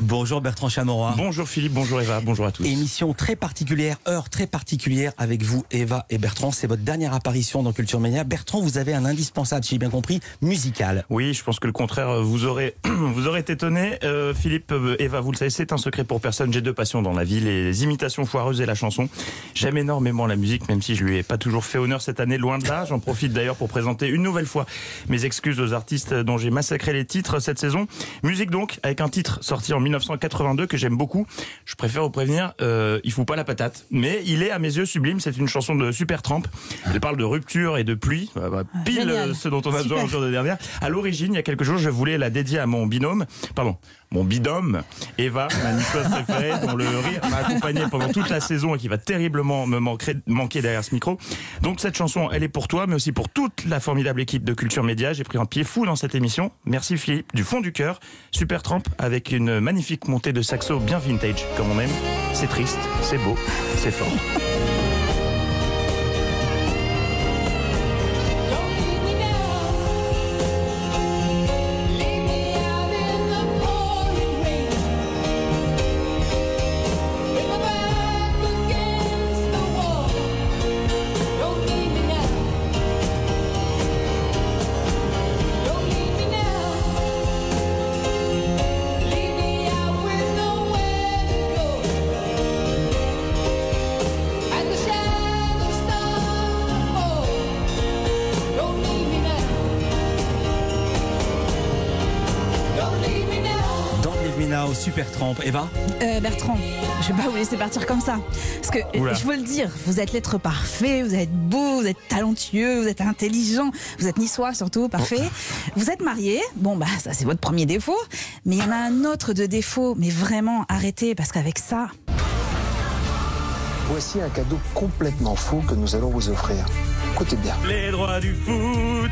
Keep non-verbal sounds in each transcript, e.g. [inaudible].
Bonjour Bertrand Chamorroy. Bonjour Philippe, bonjour Eva, bonjour à tous. Émission très particulière, heure très particulière avec vous, Eva et Bertrand. C'est votre dernière apparition dans Culture Média. Bertrand, vous avez un indispensable, si j'ai bien compris, musical. Oui, je pense que le contraire vous aurait, [clears throat] vous aurait étonné. Euh, Philippe, euh, Eva, vous le savez, c'est un secret pour personne. J'ai deux passions dans la vie, les imitations foireuses et la chanson. J'aime énormément la musique, même si je lui ai pas toujours fait honneur cette année, loin de là. J'en profite d'ailleurs pour présenter une nouvelle fois mes excuses aux artistes dont j'ai massacré les titres cette saison. Musique donc, avec un titre sorti sorti en 1982 que j'aime beaucoup. Je préfère vous prévenir, euh, il fout pas la patate, mais il est à mes yeux sublime. C'est une chanson de Supertramp. Elle parle de rupture et de pluie, euh, bah, pile Génial. ce dont on a Super. besoin le jour de dernière. À l'origine, il y a quelques jours, je voulais la dédier à mon binôme, pardon, mon bidôme, Eva, ma nichoise préférée, dont le rire m'a accompagné pendant toute la saison et qui va terriblement me manquer, manquer derrière ce micro. Donc cette chanson, elle est pour toi, mais aussi pour toute la formidable équipe de Culture Média. J'ai pris un pied fou dans cette émission. Merci Philippe, du fond du cœur. Super Tramp avec une magnifique montée de saxo bien vintage, comme on aime. C'est triste, c'est beau, c'est fort. Now, Supertramp. Eva Euh, Bertrand, je vais pas vous laisser partir comme ça. Parce que, Oula. je veux le dire, vous êtes l'être parfait, vous êtes beau, vous êtes talentueux, vous êtes intelligent, vous êtes niçois surtout, parfait. Vous êtes marié, bon bah ça c'est votre premier défaut. Mais il y en a un autre de défaut, mais vraiment arrêtez, parce qu'avec ça, Voici un cadeau complètement fou que nous allons vous offrir. Écoutez bien. Les droits du foot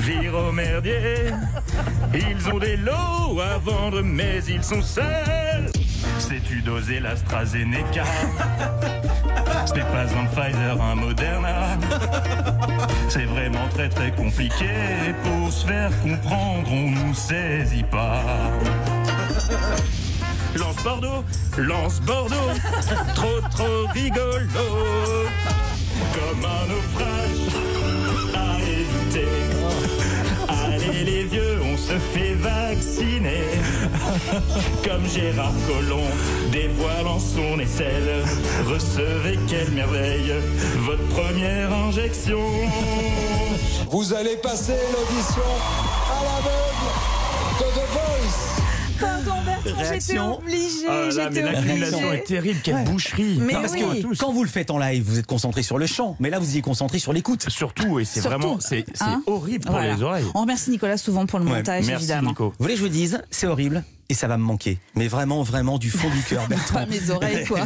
virent au merdier. Ils ont des lots à vendre, mais ils sont seuls. Sais-tu doser l'AstraZeneca Ce n'est pas un Pfizer, un Moderna. C'est vraiment très très compliqué. Pour se faire comprendre, on nous saisit pas. Lance Bordeaux, lance Bordeaux, [laughs] trop trop rigolo. Comme un naufrage à éviter. Allez les vieux, on se fait vacciner. Comme Gérard Collomb, dévoilant son aisselle. Recevez quelle merveille, votre première injection. Vous allez passer l'audition à l'aveugle de The Voice. Pardon Bertrand, j'étais Réaction. obligée, Ah là, mais l'accumulation est terrible, quelle Ouais. boucherie. Mais Non, parce oui. que quand vous le faites en live, vous êtes concentré sur le chant, mais là vous y êtes concentré sur l'écoute. Surtout, et c'est Surtout, vraiment, c'est c'est hein. horrible pour Voilà. les oreilles. On remercie Nicolas souvent pour le Ouais, montage, Merci évidemment. Nico. Vous voulez que je vous dise, c'est horrible et ça va me manquer. Mais vraiment, vraiment du fond du cœur, [laughs] Bertrand. Pas mes oreilles, quoi.